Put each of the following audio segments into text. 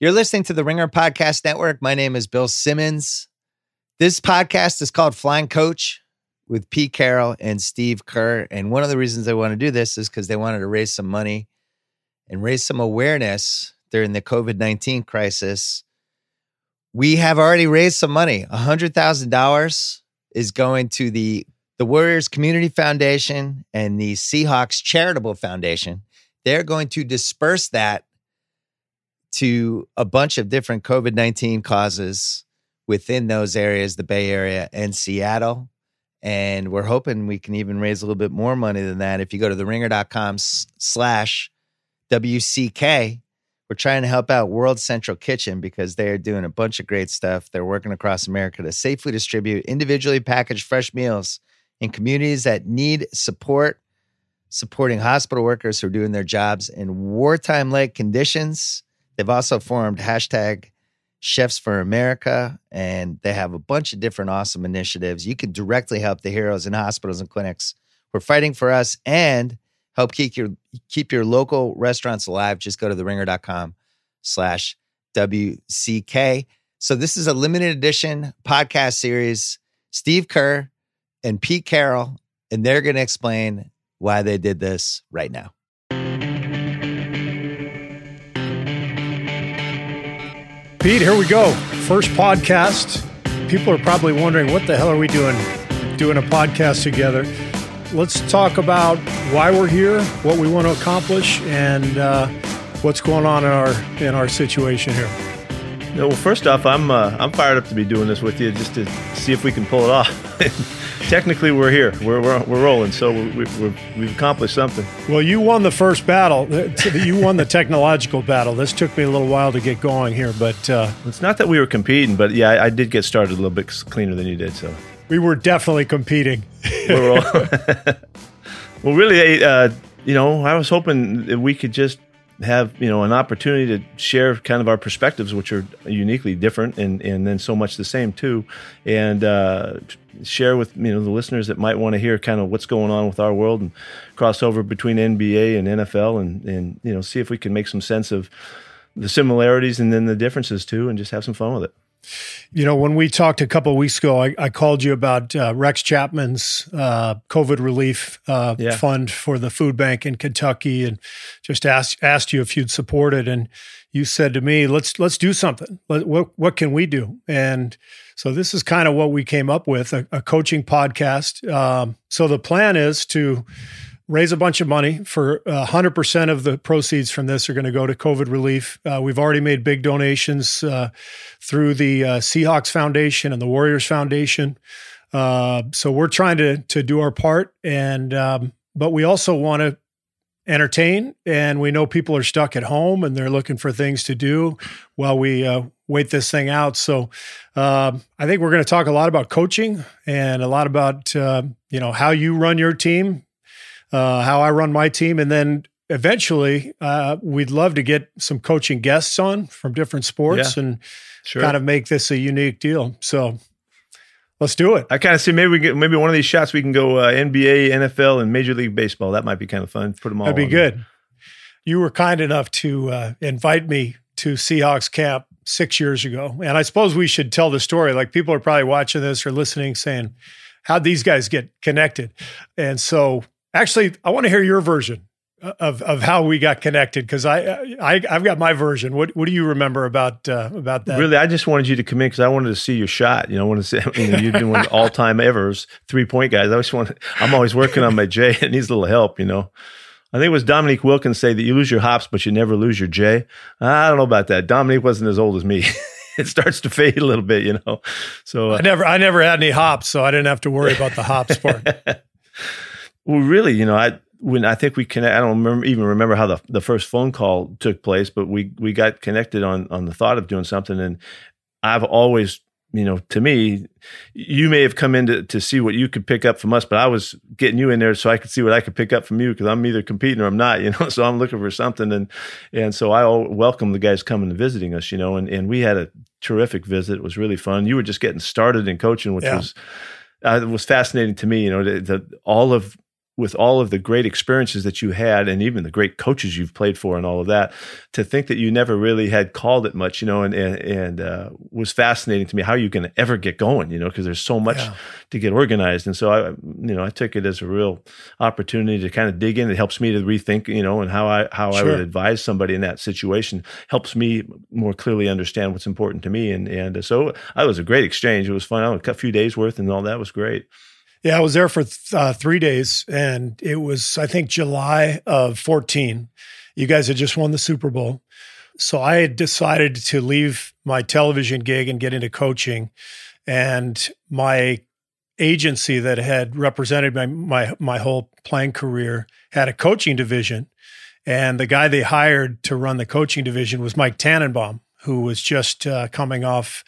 You're listening to the Ringer Podcast Network. My name is Bill Simmons. This podcast is called Flying Coach with Pete Carroll and Steve Kerr. And one of the reasons they want to do this is because they wanted to raise some money and raise some awareness during the COVID 19 crisis. We have already raised some money. $100,000 is going to the, the Warriors Community Foundation and the Seahawks Charitable Foundation. They're going to disperse that to a bunch of different COVID 19 causes within those areas, the Bay Area and Seattle. And we're hoping we can even raise a little bit more money than that. If you go to theringer.com slash WCK, we're trying to help out World Central Kitchen because they are doing a bunch of great stuff. They're working across America to safely distribute individually packaged fresh meals in communities that need support, supporting hospital workers who are doing their jobs in wartime like conditions They've also formed hashtag Chefs for America, and they have a bunch of different awesome initiatives. You can directly help the heroes in hospitals and clinics who are fighting for us and help keep your keep your local restaurants alive. Just go to theringer.com slash WCK. So this is a limited edition podcast series. Steve Kerr and Pete Carroll, and they're going to explain why they did this right now. Pete, here we go. First podcast. People are probably wondering what the hell are we doing doing a podcast together. Let's talk about why we're here, what we want to accomplish, and uh, what's going on in our in our situation here. Well, first off, I'm uh, I'm fired up to be doing this with you, just to see if we can pull it off. technically we're here. We're, we're, we're rolling. So we, have accomplished something. Well, you won the first battle. You won the technological battle. This took me a little while to get going here, but uh, it's not that we were competing, but yeah, I, I, did get started a little bit cleaner than you did. So we were definitely competing. well, really, uh, you know, I was hoping that we could just have you know an opportunity to share kind of our perspectives, which are uniquely different and and then so much the same too, and uh, share with you know the listeners that might want to hear kind of what's going on with our world and crossover between NBA and NFL and and you know see if we can make some sense of the similarities and then the differences too, and just have some fun with it. You know, when we talked a couple weeks ago, I, I, called you about uh, Rex Chapman's uh, COVID relief uh, yeah. fund for the food bank in Kentucky, and just asked asked you if you'd support it, and you said to me, "Let's let's do something. Let, what what can we do?" And so this is kind of what we came up with a, a coaching podcast. Um, so the plan is to raise a bunch of money for uh, 100% of the proceeds from this are going to go to COVID relief. Uh, we've already made big donations uh, through the uh, Seahawks Foundation and the Warriors Foundation. Uh, so we're trying to to do our part, and um, but we also want to entertain, and we know people are stuck at home and they're looking for things to do while we uh, wait this thing out. So um, I think we're going to talk a lot about coaching and a lot about you know how you run your team uh, how I run my team, and then eventually uh, we'd love to get some coaching guests on from different sports yeah, and sure. kind of make this a unique deal. So let's do it. I kind of see maybe we get maybe one of these shots we can go uh, NBA, NFL, and Major League Baseball. That might be kind of fun. Put them all. That'd be good. There. You were kind enough to uh, invite me to Seahawks camp six years ago, and I suppose we should tell the story. Like people are probably watching this or listening, saying, "How'd these guys get connected?" And so Actually, I want to hear your version of of how we got connected because I, I I've got my version. What what do you remember about uh, about that? Really, I just wanted you to come in because I wanted to see your shot. You know, I want to see you know, you're doing all time evers three point guys. I always want. I'm always working on my J. It needs a little help. You know. I think it was Dominique Wilkins say that you lose your hops, but you never lose your J. I don't know about that. Dominique wasn't as old as me. it starts to fade a little bit, you know. So uh, I never, I never had any hops, so I didn't have to worry about the hops part. Well, really, you know, I when I think we connect, I don't remember, even remember how the the first phone call took place, but we we got connected on on the thought of doing something, and I've always, you know, to me, you may have come in to, to see what you could pick up from us, but I was getting you in there so I could see what I could pick up from you because I'm either competing or I'm not, you know. So I'm looking for something, and and so I welcome the guys coming and visiting us, you know, and and we had a terrific visit. It was really fun. You were just getting started in coaching, which yeah. was uh, was fascinating to me. You know, the all of with all of the great experiences that you had and even the great coaches you've played for and all of that to think that you never really had called it much you know and and, and uh, was fascinating to me how are you can ever get going you know because there's so much yeah. to get organized. And so i you know i took it as a real opportunity to kind of dig in. It helps me to rethink you know and how i how sure. i would advise somebody in that situation helps me more clearly understand what's important to me. And and uh, so it was a great exchange. It was fun. I know, a few days worth and all that was great yeah, I was there for th- uh, three days, and it was I think July of fourteen. You guys had just won the Super Bowl, so I had decided to leave my television gig and get into coaching, and my agency that had represented my my my whole playing career had a coaching division, and the guy they hired to run the coaching division was Mike Tannenbaum, who was just uh, coming off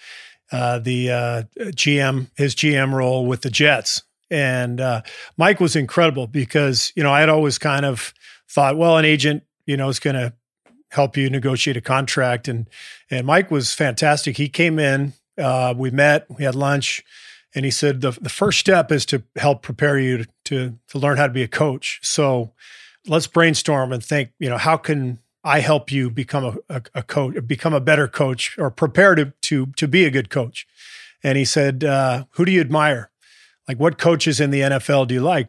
uh, the uh, GM his GM role with the Jets and uh, Mike was incredible because, you know, I had always kind of thought, well, an agent, you know, is going to help you negotiate a contract. And, and Mike was fantastic. He came in, uh, we met, we had lunch, and he said, the, the first step is to help prepare you to, to learn how to be a coach. So let's brainstorm and think, you know, how can I help you become a, a, a coach, become a better coach or prepare to, to, to be a good coach? And he said, uh, who do you admire? Like, what coaches in the NFL do you like?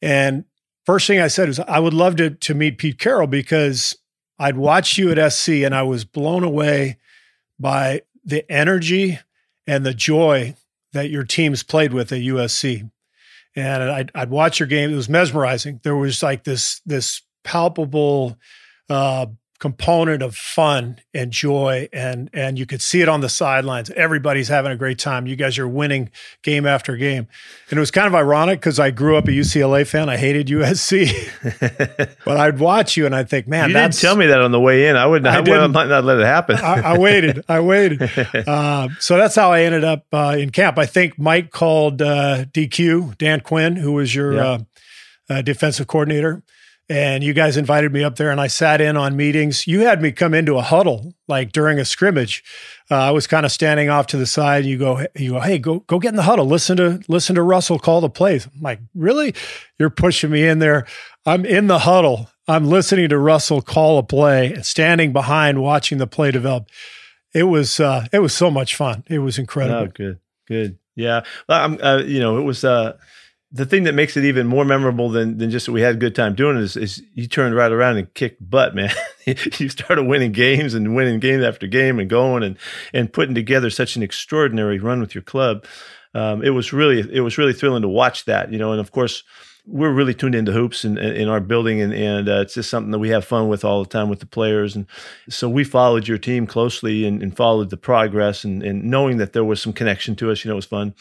And first thing I said is, I would love to, to meet Pete Carroll because I'd watched you at SC and I was blown away by the energy and the joy that your teams played with at USC. And I'd, I'd watch your game. It was mesmerizing. There was like this, this palpable uh, component of fun and joy and and you could see it on the sidelines. Everybody's having a great time. You guys are winning game after game. And it was kind of ironic because i grew up a ucla fan. I hated usc but i'd watch you and i'd think man you didn't tell me that on the way in. I would not, I, I might not let it happen. I, I, waited. I waited. Uh, so that's how i ended up uh, in camp. I think mike called uh, dq dan quinn who was your yeah. Uh, uh, defensive coordinator and you guys invited me up there and I sat in on meetings. You had me come into a huddle like during a scrimmage. Uh, I was kind of standing off to the side. You go, you go, hey, go go get in the huddle. Listen to listen to Russell call the plays. I'm like, really? You're pushing me in there. I'm in the huddle. I'm listening to Russell call a play and standing behind watching the play develop. It was uh, it was so much fun. It was incredible. Oh, good, good. Yeah, I'm, uh, you know, it was. Uh, the thing that makes it even more memorable than than just we had a good time doing it is, is you turned right around and kicked butt, man. you started winning games and winning game after game and going and and putting together such an extraordinary run with your club. Um, it was really it was really thrilling to watch that, you know. And of course, we're really tuned into hoops in, in our building, and, and uh, it's just something that we have fun with all the time with the players. And so we followed your team closely and, and followed the progress, and, and, knowing that there was some connection to us, you know, it was fun.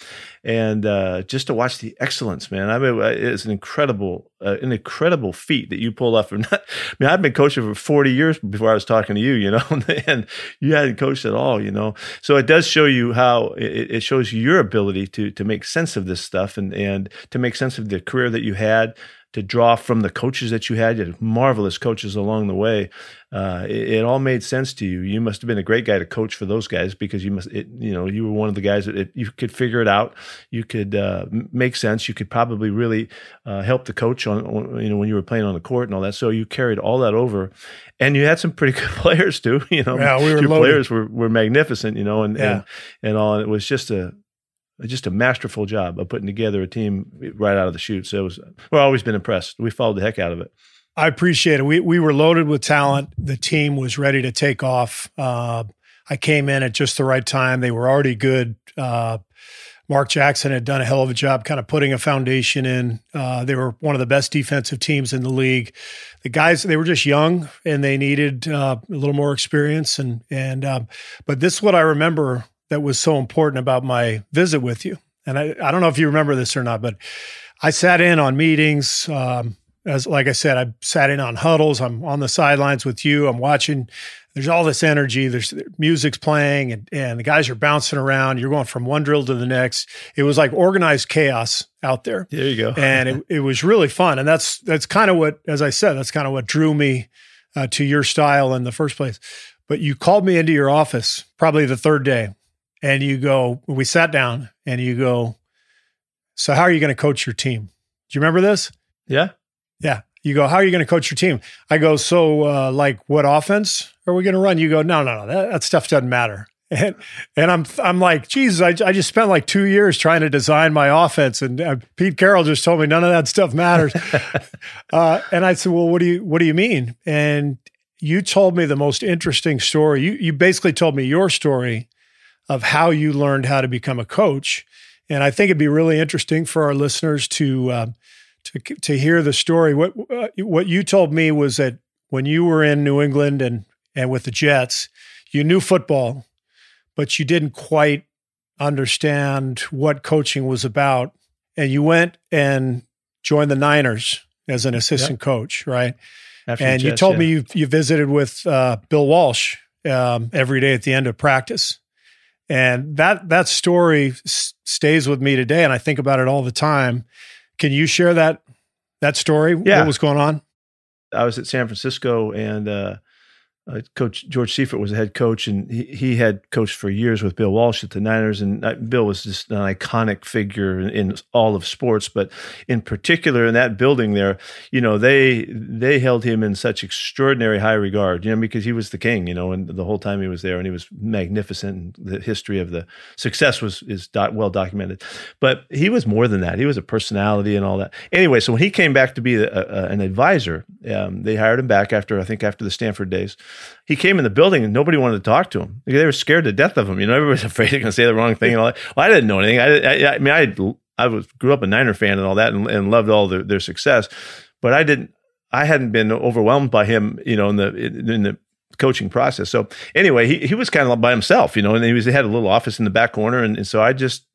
And uh, just to watch the excellence, man, I mean, it's an incredible, uh, an incredible feat that you pulled off. Not, I mean, I've been coaching for forty years before I was talking to you, you know, and you hadn't coached at all, you know. So it does show you how it, it shows your ability to to make sense of this stuff and and to make sense of the career that you had, to draw from the coaches that you had. You had marvelous coaches along the way. Uh, it, it, all made sense to you. You must have been a great guy to coach for those guys because you must, it, you know, you were one of the guys that it, you could figure it out. You could uh, make sense. You could probably really uh, help the coach on, on, you know, when you were playing on the court and all that. So you carried all that over, and you had some pretty good players too. You know, yeah, we were your loaded. players were were magnificent. You know, and yeah. and, and all. And it was just a just a masterful job of putting together a team right out of the chute. So it was, we've always been impressed. We followed the heck out of it. I appreciate it. We we were loaded with talent. The team was ready to take off. Uh, I came in at just the right time. They were already good. Uh, Mark Jackson had done a hell of a job, kind of putting a foundation in. Uh, they were one of the best defensive teams in the league. The guys they were just young and they needed uh, a little more experience. And and um, but this is what I remember that was so important about my visit with you. And I, I don't know if you remember this or not, but I sat in on meetings. Um, as like I said, I sat in on huddles. I'm on the sidelines with you. I'm watching. There's all this energy. There's music's playing, and and the guys are bouncing around. You're going from one drill to the next. It was like organized chaos out there. There you go. and it, it was really fun. And that's that's kind of what, as I said, that's kind of what drew me uh, to your style in the first place. But you called me into your office probably the third day, and you go, we sat down and you go, so how are you going to coach your team? Do you remember this? Yeah. Yeah. You go, how are you going to coach your team? I go, so uh, like what offense are we going to run? You go, no, no, no, that, that stuff doesn't matter. And and I'm I'm like, Jesus, I, I just spent like two years trying to design my offense, and uh, Pete Carroll just told me none of that stuff matters. uh, and I said, well, what do you what do you mean? And you told me the most interesting story. You you basically told me your story of how you learned how to become a coach, and I think it'd be really interesting for our listeners to uh, to to hear the story. What uh, what you told me was that when you were in New England and and with the Jets, you knew football but you didn't quite understand what coaching was about. And you went and joined the Niners as an assistant yep. coach, right? After and Jets, you told yeah. me you, you visited with uh, Bill Walsh um, every day at the end of practice. And that that story s- stays with me today, and I think about it all the time. Can you share that that story? Yeah. What was going on? I was at San Francisco, and uh, uh, coach George Seifert was the head coach, and he, he had coached for years with Bill Walsh at the Niners. And uh, Bill was just an iconic figure in, in, all of sports, but in particular in that building there, you know, they they held him in such extraordinary high regard, you know, because he was the king, you know, and the whole time he was there, and he was magnificent. And the history of the success was is well documented, but he was more than that. He was a personality and all that. Anyway, so when he came back to be a, a, an advisor, um, they hired him back after I think after the Stanford days he came in the building and nobody wanted to talk to him. They were scared to death of him. You know, everybody's afraid they're going to say the wrong thing and all that. Well, I didn't know anything. I, I, I mean, I I was grew up a Niner fan and all that, and, and loved all their, their success, but I didn't. I hadn't been overwhelmed by him, you know, in the in the coaching process. So anyway, he he was kind of by himself, you know, and he was he had a little office in the back corner, and, and so I just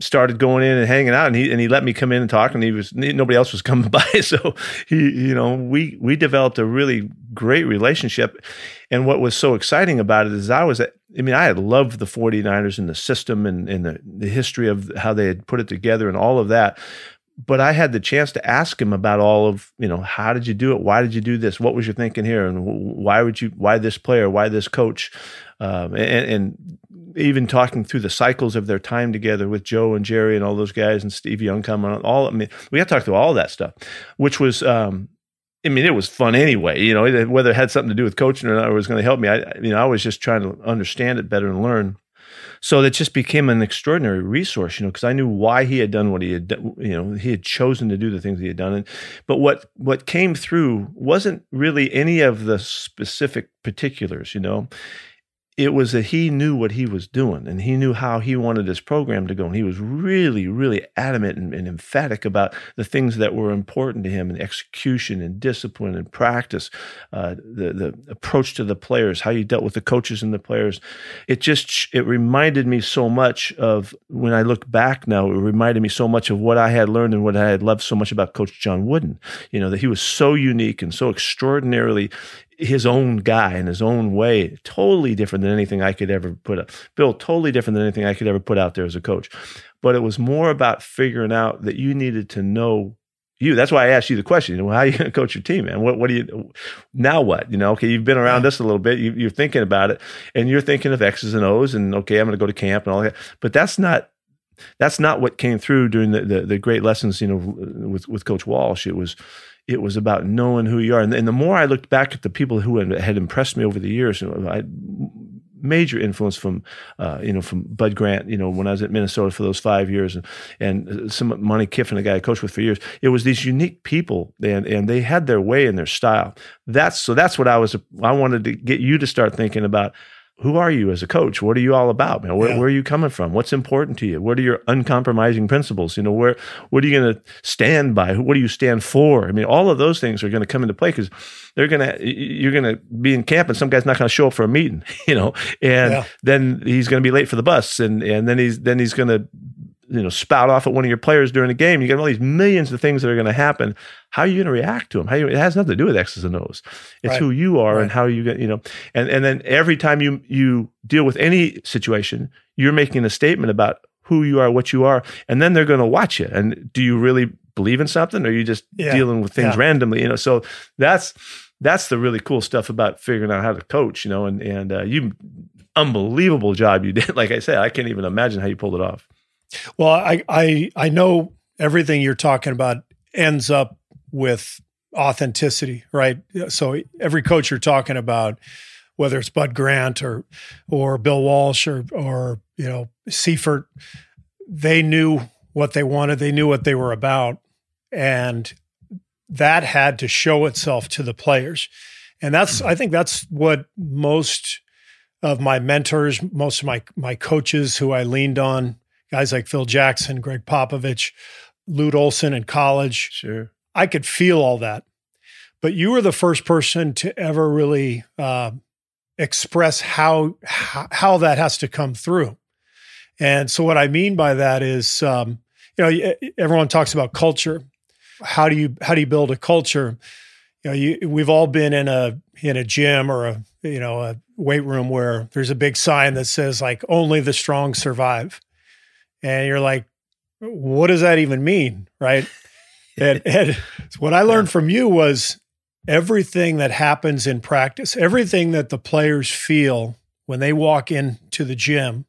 started going in and hanging out and he and he let me come in and talk and he was nobody else was coming by so he you know we we developed a really great relationship and what was so exciting about it is I was I mean I had loved the 49ers and the system and, and the, the history of how they had put it together and all of that but I had the chance to ask him about all of, you know, how did you do it? Why did you do this? What was your thinking here? And why would you, why this player? Why this coach? Um, and, and, even talking through the cycles of their time together with Joe and Jerry and all those guys and Steve Young coming on, all, I mean, we got to talk through all that stuff, which was, um, I mean, it was fun anyway, you know, whether it had something to do with coaching or not, or was going to help me. I, you know, I was just trying to understand it better and learn. So it just became an extraordinary resource, you know, because I knew why he had done what he had done. You know, he had chosen to do the things he had done. And, but what what came through wasn't really any of the specific particulars. You know, it was that he knew what he was doing and he knew how he wanted his program to go. And he was really, really adamant and, and, emphatic about the things that were important to him and execution and discipline and practice, uh, the, the approach to the players, how you dealt with the coaches and the players. It just, it reminded me so much of when I look back now, it reminded me so much of what I had learned and what I had loved so much about Coach John Wooden. You know, that he was so unique and so extraordinarily his own guy in his own way, totally different than anything I could ever put up. Bill, totally different than anything I could ever put out there as a coach. But it was more about figuring out that you needed to know you. That's why I asked you the question. You know, how are you going to coach your team, man? What, what do you now? What you know? Okay, you've been around this a little bit. You, you're thinking about it, and you're thinking of X's and O's, and okay, I'm going to go to camp and all that. But that's not that's not what came through during the, the, the great lessons. You know, with with Coach Walsh, it was it was about knowing who you are. And, and the more I looked back at the people who had, impressed me over the years, you know, I major influence from uh, you know from Bud Grant you know when I was at Minnesota for those five years and, and some Monte Kiffin the guy I coached with for years it was these unique people and and they had their way and their style that's so that's what I was I wanted to get you to start thinking about who are you as a coach? What are you all about? Man? Where, yeah. where, are you coming from? What's important to you? What are your uncompromising principles? You know, where what are you going to stand by? What do you stand for? I mean, all of those things are going to come into play because they're going to you're going to be in camp and some guy's not going to show up for a meeting, you know, and yeah. then he's going to be late for the bus, and and then he's then he's going to you know spout off at one of your players during the game. You got all these millions of things that are going to happen. How are you going to react to them? How you, it has nothing to do with X's and O's. It's right. who you are right. and how you get you know. And and then every time you you deal with any situation, you're making a statement about who you are, what you are, and then they're going to watch you. And do you really believe in something, or are you just yeah. dealing with things yeah. randomly? You know, so that's that's the really cool stuff about figuring out how to coach. You know, and and uh, you unbelievable job you did. Like I said, I can't even imagine how you pulled it off. Well, I I I know everything you're talking about ends up with authenticity, right? So every coach you're talking about, whether it's Bud Grant or or Bill Walsh or or you know Seifert, they knew what they wanted, they knew what they were about, and that had to show itself to the players. And that's I think that's what most of my mentors, most of my my coaches who I leaned on, guys like Phil Jackson, Gregg Popovich, Lute Olson in college. Sure. I could feel all that. But you were the first person to ever really uh, express how, how, how that has to come through. And so what I mean by that is, um, you know, everyone talks about culture. How do you how do you build a culture? You know, you, we've all been in a in a gym or a you know a weight room where there's a big sign that says like only the strong survive, and you're like, what does that even mean, right? and, and what I learned from you was everything that happens in practice, everything that the players feel when they walk into the gym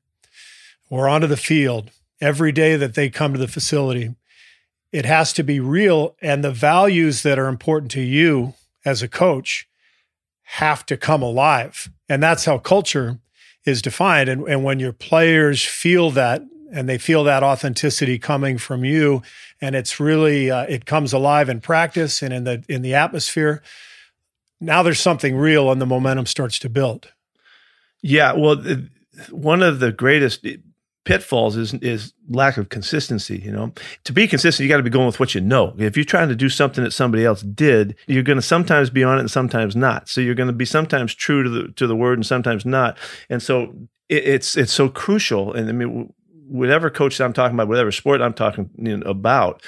or onto the field every day that they come to the facility, it has to be real. And the values that are important to you as a coach have to come alive. And that's how culture is defined. And, and when your players feel that and they feel that authenticity coming from you. And it's really uh, it comes alive in practice and in the in the atmosphere. Now there's something real and the momentum starts to build. Yeah well one of the greatest pitfalls is is lack of consistency you know? To be consistent you got to be going with what you know. If you're trying to do something that somebody else did you're going to sometimes be on it and sometimes not. So you're going to be sometimes true to the to the word and sometimes not. And so it, it's it's so crucial. And i mean whatever coach I'm talking about, whatever sport I'm talking about,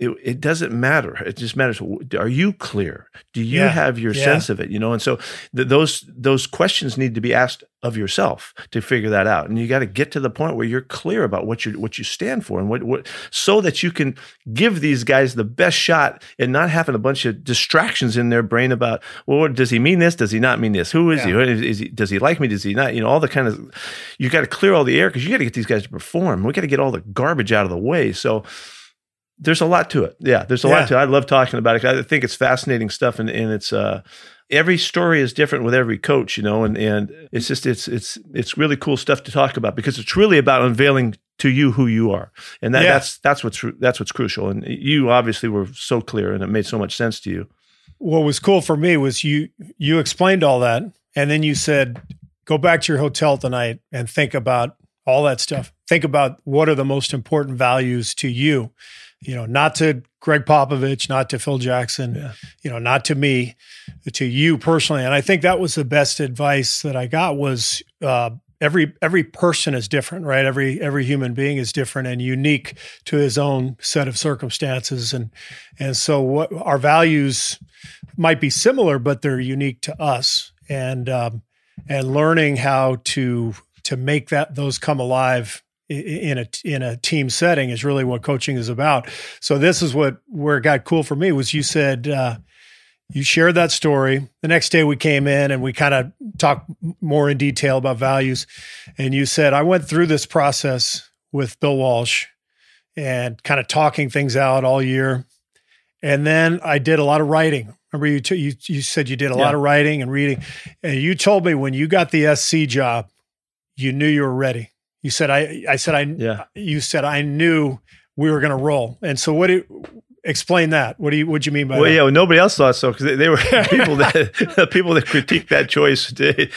it, it, doesn't matter. It just matters. Are you clear? Do you yeah, have your yeah. sense of it? You know, and so th- those those questions need to be asked of yourself to figure that out. And you got to get to the point where you're clear about what you what you stand for and what what so that you can give these guys the best shot and not having a bunch of distractions in their brain about well, does he mean this? Does he not mean this? Who is yeah. he? Is he? Does he like me? Does he not? You know, all the kind of you got to clear all the air because you got to get these guys to perform. We got to get all the garbage out of the way. So there's a lot to it. Yeah, there's a yeah. lot to it. I love talking about it. I think it's fascinating stuff, and, and it's uh, every story is different with every coach, you know, and and it's just it's it's it's really cool stuff to talk about because it's really about unveiling to you who you are, and that, yeah. that's that's what's that's what's crucial. And you obviously were so clear, and it made so much sense to you. What was cool for me was you you explained all that, and then you said, "Go back to your hotel tonight and think about all that stuff. Think about what are the most important values to you." You know, not to Gregg Popovich, not to Phil Jackson, yeah. you know, not to me, to you personally. And I think that was the best advice that I got was uh, every every person is different, right? Every every human being is different and unique to his own set of circumstances, and and so what our values might be similar, but they're unique to us. And um, and learning how to to make that those come alive in a in a team setting is really what coaching is about. So this is what where it got cool for me was you said uh, you shared that story. The next day we came in and we kind of talked more in detail about values, and you said I went through this process with Bill Walsh and kind of talking things out all year, and then I did a lot of writing. Remember you t- you you said you did a yeah. lot of writing and reading, and you told me when you got the SC job, you knew you were ready you said I I said I yeah. you said I knew we were going to roll. And so what do you, explain that? What do you what do you mean by that? well, that? yeah, well, nobody else thought so because they, they, were people that people that critiqued that choice. They,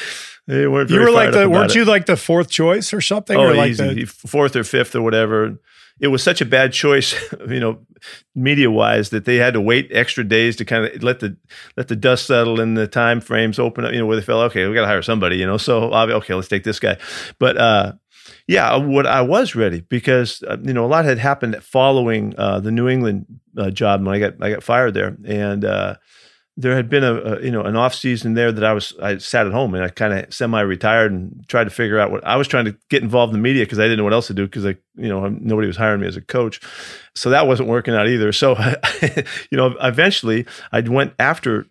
they weren't. you were like the weren't it. you like the fourth choice or something? Oh, or like easy, the, fourth or fifth or whatever. It was such a bad choice, you know, media wise, that they had to wait extra days to kind of let the let the dust settle and the time frames open up. You know, where they felt okay, we got to hire somebody. You know, so okay, let's take this guy. But uh, yeah, what I was ready because uh, you know a lot had happened following uh, the New England uh, job when I got I got fired there, and uh, there had been a, a, you know an off season there that I was I sat at home and I kind of semi retired and tried to figure out what I was trying to get involved in the media because I didn't know what else to do because I you know nobody was hiring me as a coach, so that wasn't working out either. So you know eventually I went after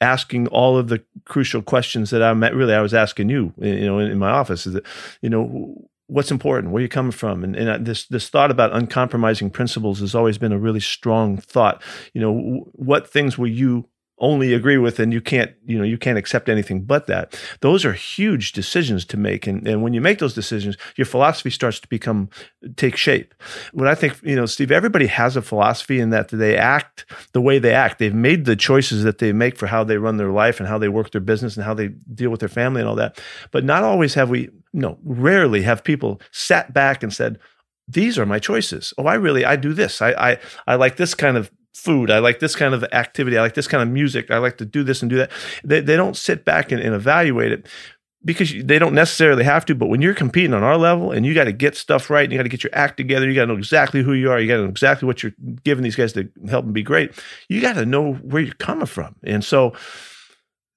asking all of the crucial questions that I met, really I was asking you, you know, in, in my office is that, you know, what's important where you coming from. And, and uh, this this thought about uncompromising principles has always been a really strong thought. You know what things were you only agree with and you can't you know you can't accept anything but that. Those are huge decisions to make. And, and when you make those decisions your philosophy starts to become take shape. What i think you know steve everybody has a philosophy in that they act the way they act. They've made the choices that they make for how they run their life and how they work their business and how they deal with their family and all that. But not always have we no rarely have people sat back and said these are my choices. Oh, I really I do this. I I I like this kind of food. I like this kind of activity. I like this kind of music. I like to do this and do that. They, they don't sit back and, and evaluate it because they don't necessarily have to. But when you're competing on our level and you got to get stuff right, and you got to get your act together, you got to know exactly who you are, you got to know exactly what you're giving these guys to help them be great. You got to know where you're coming from. And so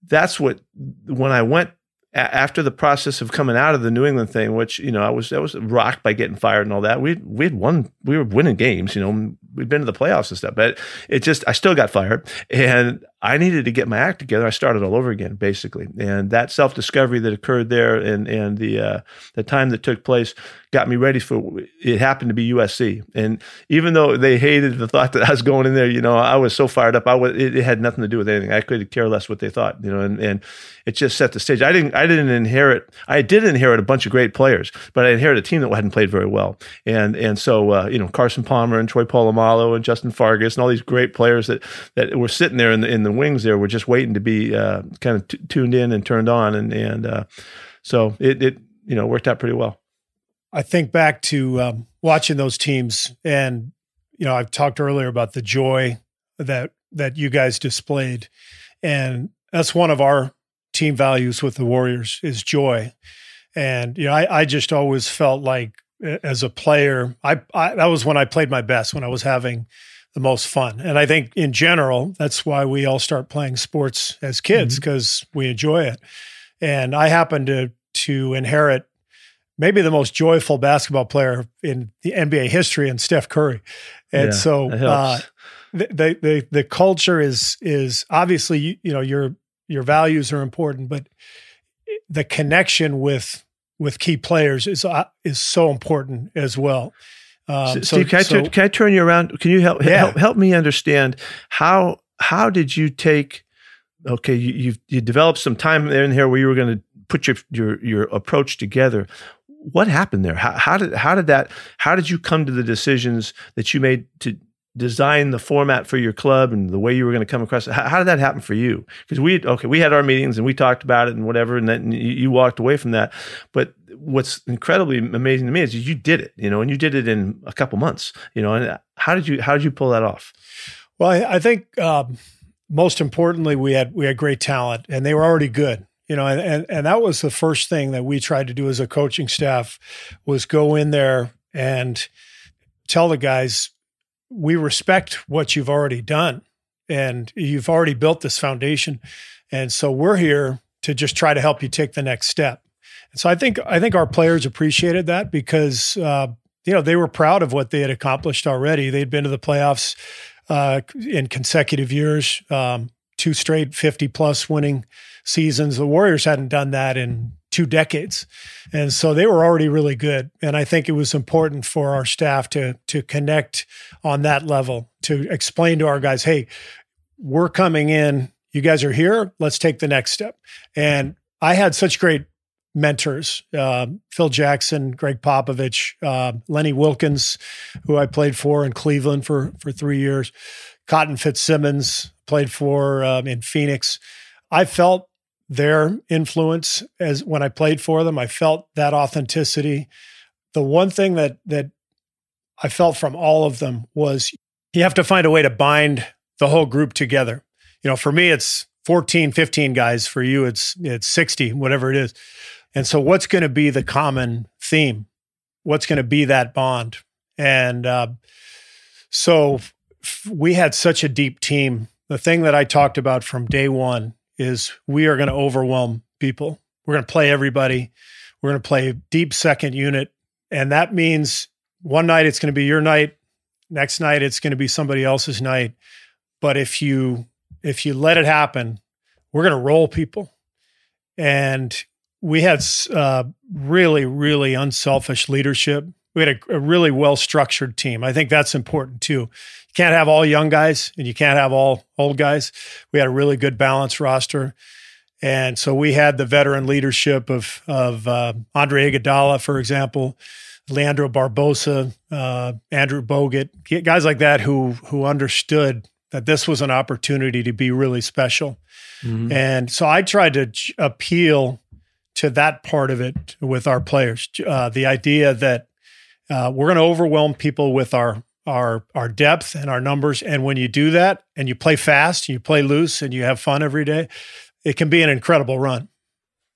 that's what, when I went after the process of coming out of the New England thing, which you know I was I was rocked by getting fired and all that. We we had won, we were winning games. You know, we'd been to the playoffs and stuff, but it just I still got fired, and I needed to get my act together. I started all over again, basically, and that self discovery that occurred there, and and the uh, the time that took place, got me ready for. It happened to be USC, and even though they hated the thought that I was going in there, you know, I was so fired up. I was. It, it had nothing to do with anything. I could care less what they thought, you know, and and it just set the stage. I didn't. I didn't inherit. I did inherit a bunch of great players, but I inherited a team that hadn't played very well, and and so uh, you know, Carson Palmer and Troy Polamalu and Justin Fargas and all these great players that that were sitting there in the in the wings there were just waiting to be uh, kind of t- tuned in and turned on, and and uh, so it it you know worked out pretty well. I think back to um, watching those teams, and you know I've talked earlier about the joy that that you guys displayed, and that's one of our team values with the Warriors is joy. And you know, I, I just always felt like as a player, I, I that was when I played my best when I was having the most fun. And I think in general, that's why we all start playing sports as kids because mm-hmm. we enjoy it. And I happen to to inherit maybe the most joyful basketball player in the NBA history and Steph Curry. And yeah, so uh, the, the the culture is is obviously you, you know your your values are important, but the connection with with key players is uh, is so important as well. Um, Steve, can, so, I turn, can I turn you around? Can you help yeah. help help me understand how how did you take? Okay, you you, you developed some time there in here where you were going to put your your your approach together. What happened there? How, how did how did that? How did you come to the decisions that you made to design the format for your club and the way you were going to come across How, how did that happen for you? Because we okay, we had our meetings and we talked about it and whatever, and then you walked away from that. But what's incredibly amazing to me is you did it, you know, and you did it in a couple months, you know. And how did you how did you pull that off? Well, I, I think um, most importantly, we had we had great talent, and they were already good you know and, and and that was the first thing that we tried to do as a coaching staff was go in there and tell the guys we respect what you've already done and you've already built this foundation. And so we're here to just try to help you take the next step. And so I think I think our players appreciated that because uh, you know they were proud of what they had accomplished already. They'd been to the playoffs uh, in consecutive years, um, two straight fifty plus winning seasons. The Warriors hadn't done that in two decades. And so they were already really good. And I think it was important for our staff to to connect on that level, to explain to our guys, hey, we're coming in, you guys are here, let's take the next step. And I had such great mentors uh, Phil Jackson, Gregg Popovich, uh, Lenny Wilkens, who I played for in Cleveland for, for three years, Cotton Fitzsimmons, played for um, in Phoenix. I felt their influence as when I played for them. I felt that authenticity. The one thing that that I felt from all of them was you have to find a way to bind the whole group together. You know, for me it's 14, 15 guys, for you it's it's 60, whatever it is. And so what's going to be the common theme? What's going to be that bond? And uh, so f- we had such a deep team. The thing that I talked about from day one is we are going to overwhelm people. We're going to play everybody. We're going to play deep second unit. And that means one night it's going to be your night. Next night it's going to be somebody else's night. But if you if you let it happen, we're going to roll people. And we had uh, really, really unselfish leadership. We had a, a really well structured team. I think that's important too. You can't have all young guys and you can't have all old guys. We had a really good balanced roster. And so we had the veteran leadership of of uh, Andre Iguodala, for example, Leandro Barbosa, uh, Andrew Bogut, guys like that who who understood that this was an opportunity to be really special. Mm-hmm. And so I tried to appeal to that part of it with our players. Uh, the idea that uh, we're going to overwhelm people with our our our depth and our numbers, and when you do that, and you play fast, you play loose, and you have fun every day, it can be an incredible run.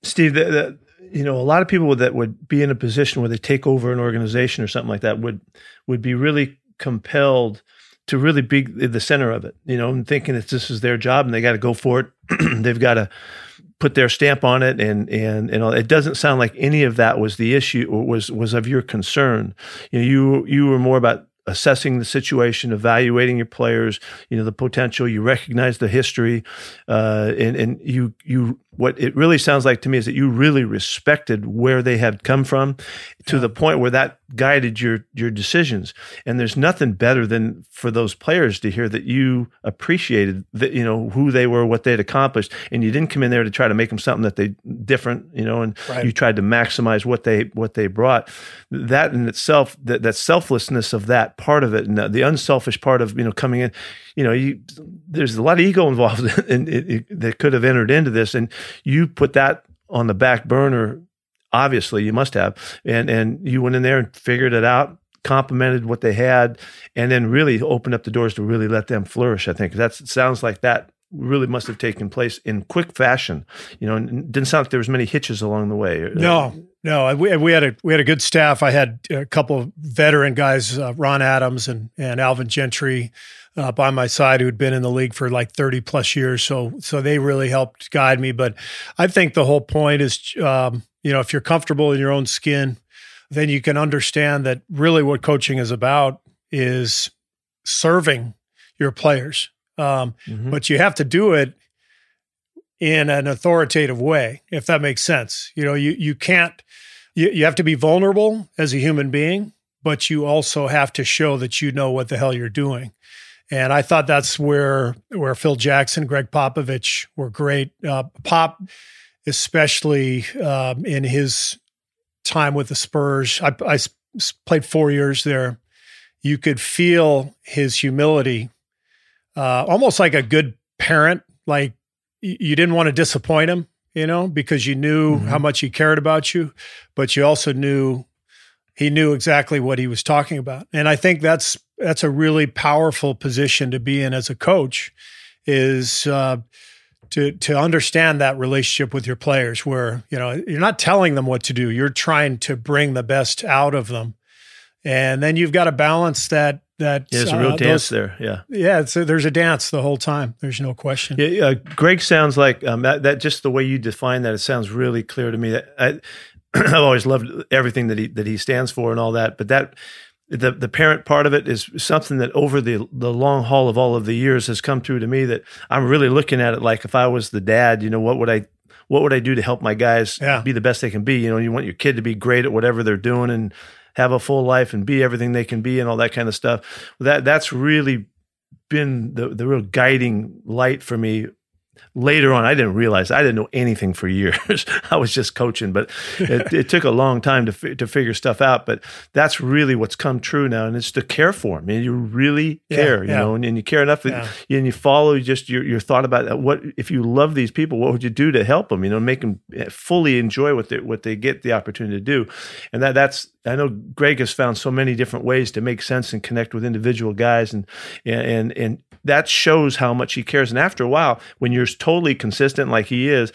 Steve, the, the, you know, a lot of people that would be in a position where they take over an organization or something like that would would be really compelled to really be the center of it, you know, and thinking that this is their job and they got to go for it. They've got to put their stamp on it, and and and it doesn't sound like any of that was the issue or was was of your concern. You know, you you were more about assessing the situation, evaluating your players, you know, the potential. You recognize the history, uh, and and you you what it really sounds like to me is that you really respected where they had come from to yeah. the point where that guided your your decisions and there's nothing better than for those players to hear that you appreciated that you know who they were what they'd accomplished and you didn't come in there to try to make them something that they different you know and right. you tried to maximize what they what they brought that in itself that, that selflessness of that part of it and the unselfish part of you know coming in you know, you, there's a lot of ego involved in, in, in, that could have entered into this, and you put that on the back burner. Obviously, you must have, and and you went in there and figured it out, complimented what they had, and then really opened up the doors to really let them flourish. I think that sounds like that really must have taken place in quick fashion. You know, and didn't sound like there was many hitches along the way. No, no, we, we had a we had a good staff. I had a couple of veteran guys, uh, Ron Adams and and Alvin Gentry uh, by my side who had been in the league for like 30 plus years. So, so they really helped guide me. But I think the whole point is, um, you know, if you're comfortable in your own skin, then you can understand that really what coaching is about is serving your players. Um, mm-hmm. But you have to do it in an authoritative way, if that makes sense. You know, you you can't. You, you have to be vulnerable as a human being, but you also have to show that you know what the hell you're doing. And I thought that's where where Phil Jackson, Gregg Popovich were great. Uh, Pop, especially um, in his time with the Spurs, I, I played four years there. You could feel his humility, uh, almost like a good parent. Like you didn't want to disappoint him, you know, because you knew mm-hmm. how much he cared about you, but you also knew he knew exactly what he was talking about. And I think that's that's a really powerful position to be in as a coach is uh, to to understand that relationship with your players where you know you're not telling them what to do. You're trying to bring the best out of them. And then you've got to balance that that yeah, there's a real uh, dance those, there. Yeah. Yeah there's a dance the whole time. There's no question. Yeah uh, Gregg sounds like um, that, that, just the way you define that it sounds really clear to me that I, I've always loved everything that he that he stands for and all that but that the the parent part of it is something that over the the long haul of all of the years has come through to me that I'm really looking at it like if I was the dad, you know, what would I what would I do to help my guys yeah. be the best they can be? You know, you want your kid to be great at whatever they're doing and have a full life and be everything they can be and all that kind of stuff. That that's really been the the real guiding light for me later on, I didn't realize I didn't know anything for years. I was just coaching, but it, it, took a long time to to figure stuff out. But that's really what's come true now, and it's to care for them. And you really care, yeah, you know, and, and, you care enough that yeah. and you follow just your your thought about uh, what if you love these people, what would you do to help them? You know, make them eh, fully enjoy what they what they get the opportunity to do, and that that's I know Gregg has found so many different ways to make sense and connect with individual guys, and and and that shows how much he cares. And after a while, when you're totally consistent like he is,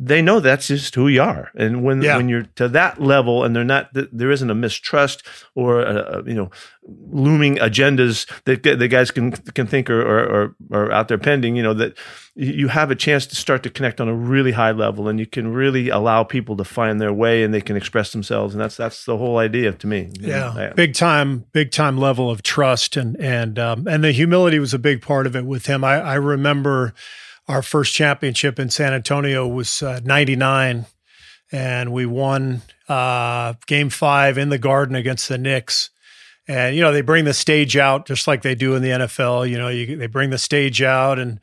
they know that's just who you are. And when yeah. when you're to that level, and they're not, there isn't a mistrust or a, you know looming agendas that the guys can can think are, are, are out there pending. You know that you have a chance to start to connect on a really high level, and you can really allow people to find their way, and they can express themselves. And that's that's the whole idea to me. Yeah, big time, big time level of trust, and and um, and the humility was a big part of it with him. I, I remember our first championship in San Antonio was uh, 99 and we won uh, Game Five in the Garden against the Knicks. And you know they bring the stage out just like they do in the NFL. You know, you, they bring the stage out and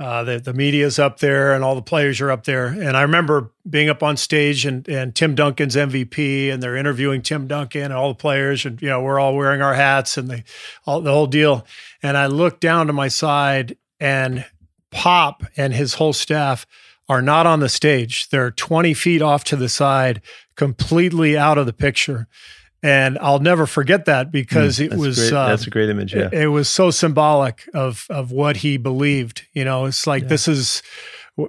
uh, the the media's up there and all the players are up there. And I remember being up on stage and and Tim Duncan's MVP and they're interviewing Tim Duncan and all the players and you know we're all wearing our hats and the all the whole deal. And I looked down to my side and Pop and his whole staff are not on the stage. They're 20 feet off to the side, completely out of the picture and I'll never forget that because mm, it was great. Uh, that's a great image. Yeah, it, it, was so symbolic of of what he believed. You know, it's like yeah. this is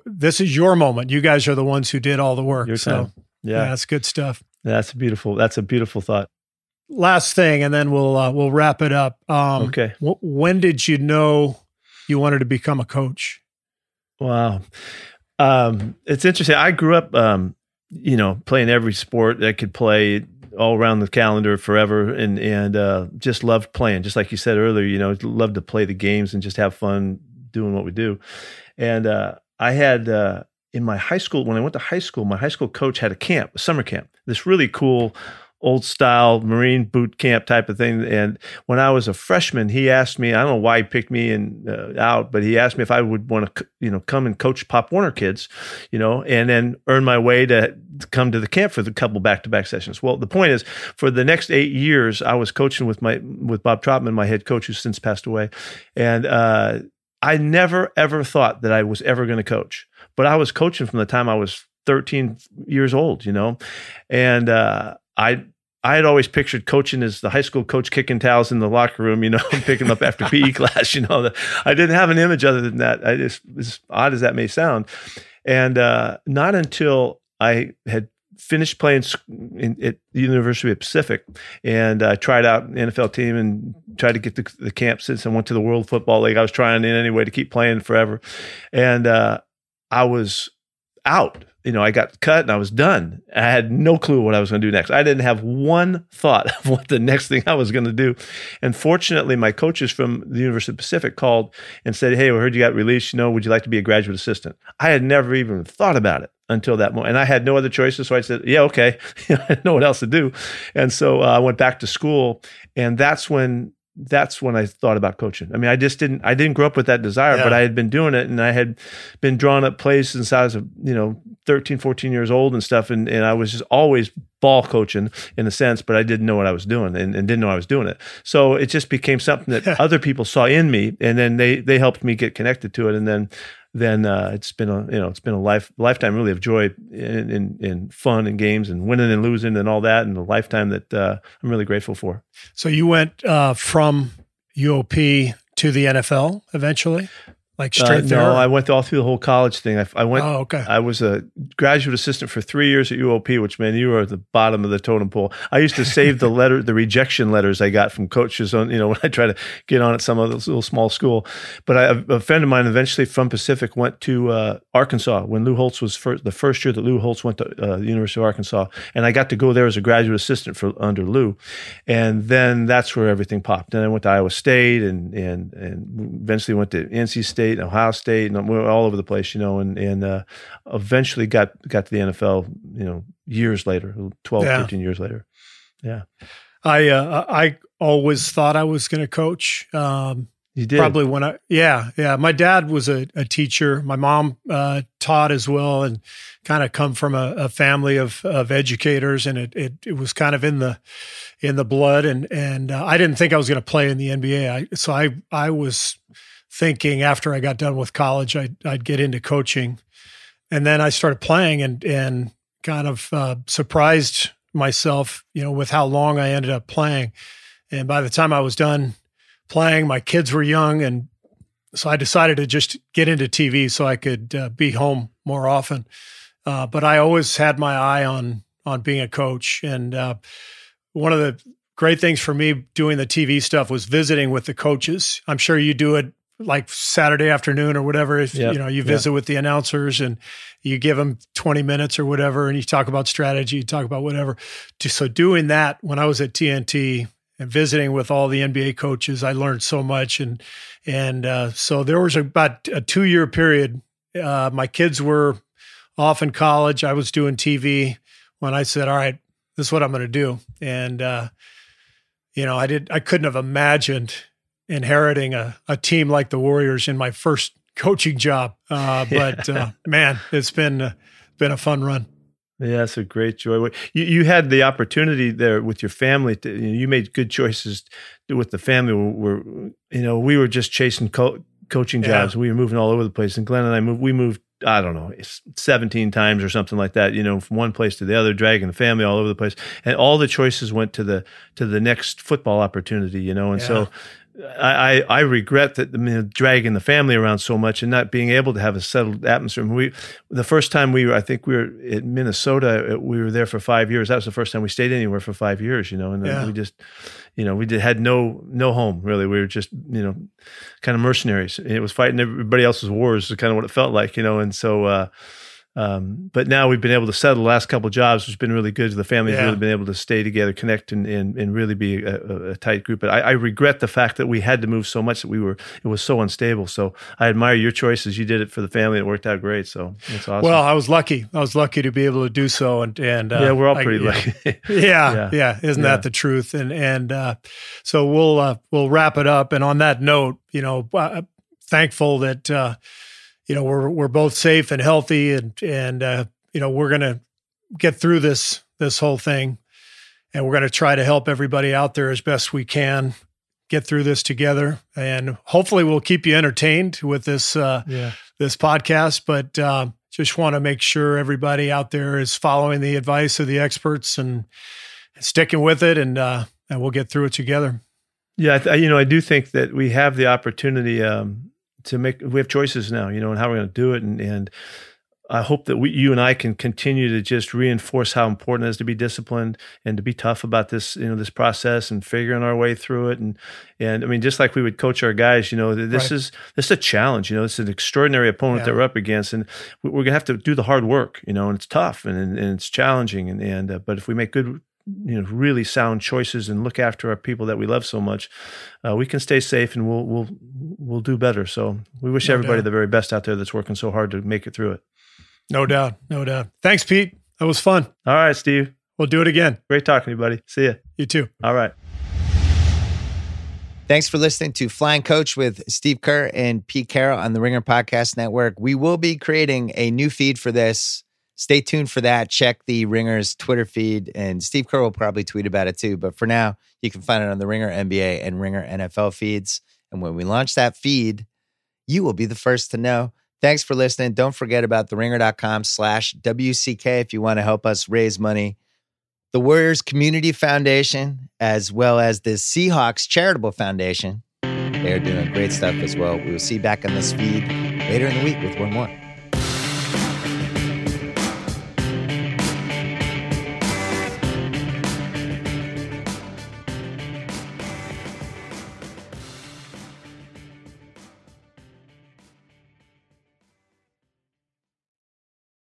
this is your moment. You guys are the ones who did all the work. Your so time. Yeah. yeah, that's good stuff. That's a beautiful. That's a beautiful thought. Last thing, and then we'll uh, we'll wrap it up. Um, okay. W- when did you know you wanted to become a coach? Wow, um, it's interesting. I grew up, um, you know, playing every sport I could play all around the calendar forever and and uh, just loved playing. Just like you said earlier, you know, loved to play the games and just have fun doing what we do. And uh, I had uh, in my high school when I went to high school, my high school coach had a camp, a summer camp. This really cool old style Marine boot camp type of thing. And when I was a freshman, he asked me, I don't know why he picked me in, uh, out, but he asked me if I would want to, you know, come and coach Pop Warner kids, you know, and then earn my way to come to the camp for the couple back to back sessions. Well, the point is for the next eight years, I was coaching with my, with Bob Trotman, my head coach who's since passed away. And, uh, I never ever thought that I was ever going to coach, but I was coaching from the time I was 13 years old, you know, and, uh, I I had always pictured coaching as the high school coach kicking towels in the locker room, you know, picking them up after PE class. You know, I didn't have an image other than that. I just, as odd as that may sound, and uh, not until I had finished playing in, at the University of Pacific and I uh, tried out an NFL team and tried to get the, the camp since I went to the World Football League. I was trying in any way to keep playing forever, and uh, I was out you know, I got cut and I was done. I had no clue what I was going to do next. I didn't have one thought of what the next thing I was going to do. And fortunately, my coaches from the University of Pacific called and said, Hey, we heard you got released. You know, would you like to be a graduate assistant? I had never even thought about it until that moment. And I had no other choices. So I said, Yeah, okay. I didn't know what else to do. And so uh, I went back to school. And that's when that's when I thought about coaching. I mean, I just didn't, I didn't grow up with that desire, yeah. but I had been doing it and I had been drawing up plays since I was, you know, 13, 14 years old and stuff. And, and I was just always ball coaching in a sense, but I didn't know what I was doing and, and didn't know I was doing it. So it just became something that other people saw in me and then they, they helped me get connected to it. And then then uh, it's been a you know it's been a life lifetime really of joy in, in, in fun and games and winning and losing and all that and a lifetime that uh, I'm really grateful for. So you went uh, from UOP to the NFL eventually like uh, straight uh, No, I went all through the whole college thing. I, I went. Oh, okay. I was a graduate assistant for three years at UOP, which meant you were at the bottom of the totem pole. I used to save the letter, the rejection letters I got from coaches on, you know, when I try to get on at some other little small school. But I, a friend of mine eventually from Pacific went to uh, Arkansas when Lou Holtz was first, the first year that Lou Holtz went to uh, the University of Arkansas, and I got to go there as a graduate assistant for under Lou, and then that's where everything popped. Then I went to Iowa State and and and eventually went to NC State and Ohio State and we're all over the place, you know, and and uh, eventually got got to the NFL, you know, years later, 12, yeah. 13 years later. Yeah. I uh, I always thought I was going to coach. Um, you did probably when I yeah yeah. My dad was a, a teacher. My mom uh, taught as well, and kind of come from a, a, family of of educators, and it, it it was kind of in the in the blood. And and uh, I didn't think I was going to play in the NBA. I, so I I was thinking after I got done with college, I'd, I'd get into coaching. And then I started playing and, and kind of uh, surprised myself, you know, with how long I ended up playing. And by the time I was done playing, my kids were young. And so I decided to just get into TV so I could uh, be home more often. Uh, but I always had my eye on on being a coach. And uh, one of the great things for me doing the TV stuff was visiting with the coaches. I'm sure you do it like Saturday afternoon or whatever. If yep. you know you visit yep. with the announcers and you give them 20 minutes or whatever, and you talk about strategy, you talk about whatever. So doing that when I was at TNT and visiting with all the NBA coaches, I learned so much. And and uh, so there was about a two year period. Uh, my kids were off in college. I was doing TV when I said, "All right, this is what I'm going to do." And uh, you know, I did. I couldn't have imagined inheriting a, a team like the Warriors in my first coaching job. Uh, but uh, man, it's been uh, been a fun run. Yeah, it's a great joy. You you had the opportunity there with your family. To, you, know, you made good choices with the family. We're, you know we were just chasing co- coaching jobs. Yeah. We were moving all over the place. And Glena and I moved. We moved. I don't know, seventeen times or something like that. You know, from one place to the other, dragging the family all over the place, and all the choices went to the to the next football opportunity. You know, and yeah. so I, I regret that I mean, dragging the family around so much and not being able to have a settled atmosphere. We the first time we were, I think we were in Minnesota. Uh, we were there for five years. That was the first time we stayed anywhere for five years. You know, and yeah. we just, you know, we did, had no no home really. We were just you know, kind of mercenaries. It was fighting everybody else's wars. Is kind of what it felt like. You know, and so. Uh, um, but now we've been able to settle the last couple of jobs, which has been really good. The family's yeah. really been able to stay together, connect, and and, and really be a, a, tight group. But I, I, regret the fact that we had to move so much that we were it was so unstable. So I admire your choices. You did it for the family. It worked out great. So it's awesome. Well, I was lucky. I was lucky to be able to do so. And and uh, yeah, we're all pretty I, lucky. yeah, yeah, yeah, Isn't yeah. that the truth? And and uh, so we'll uh, we'll wrap it up. And on that note, you know, uh, thankful that uh, you know we're we're both safe and healthy and and uh, you know, we're going to get through this this whole thing, and we're going to try to help everybody out there as best we can get through this together. And hopefully, we'll keep you entertained with this uh, yeah. this podcast. But uh, just want to make sure everybody out there is following the advice of the experts and sticking with it, and uh, and we'll get through it together. Yeah, you know, I do think that we have the opportunity um, to make. We have choices now, you know, and how we're going to do it, and and I hope that we, you and I can continue to just reinforce how important it is to be disciplined and to be tough about this, you know, this process and figuring our way through it. And and I mean, just like we would coach our guys, you know, this right. is this is a challenge. You know, it's an extraordinary opponent yeah. that we're up against, and we're gonna have to do the hard work. You know, and it's tough and and, it's challenging. And and uh, but if we make good you know really sound choices and look after our people that we love so much uh, we can stay safe and we'll we'll we'll do better so we wish no everybody doubt. the very best out there that's working so hard to make it through it no doubt. No doubt. Thanks, Pete. That was fun. All right, Steve. We'll do it again. Great talking to you, buddy. See you. You too. All right. Thanks for listening to Flying Coach with Steve Kerr and Pete Carroll on the Ringer Podcast Network. We will be creating a new feed for this. Stay tuned for that. Check the Ringer's Twitter feed, and Steve Kerr will probably tweet about it too. But for now, you can find it on the Ringer NBA and Ringer NFL feeds. And when we launch that feed, you will be the first to know. Thanks for listening. Don't forget about theringer.com slash WCK if you want to help us raise money. The Warriors Community Foundation, as well as the Seahawks Charitable Foundation, they are doing great stuff as well. We will see you back on this feed later in the week with one more.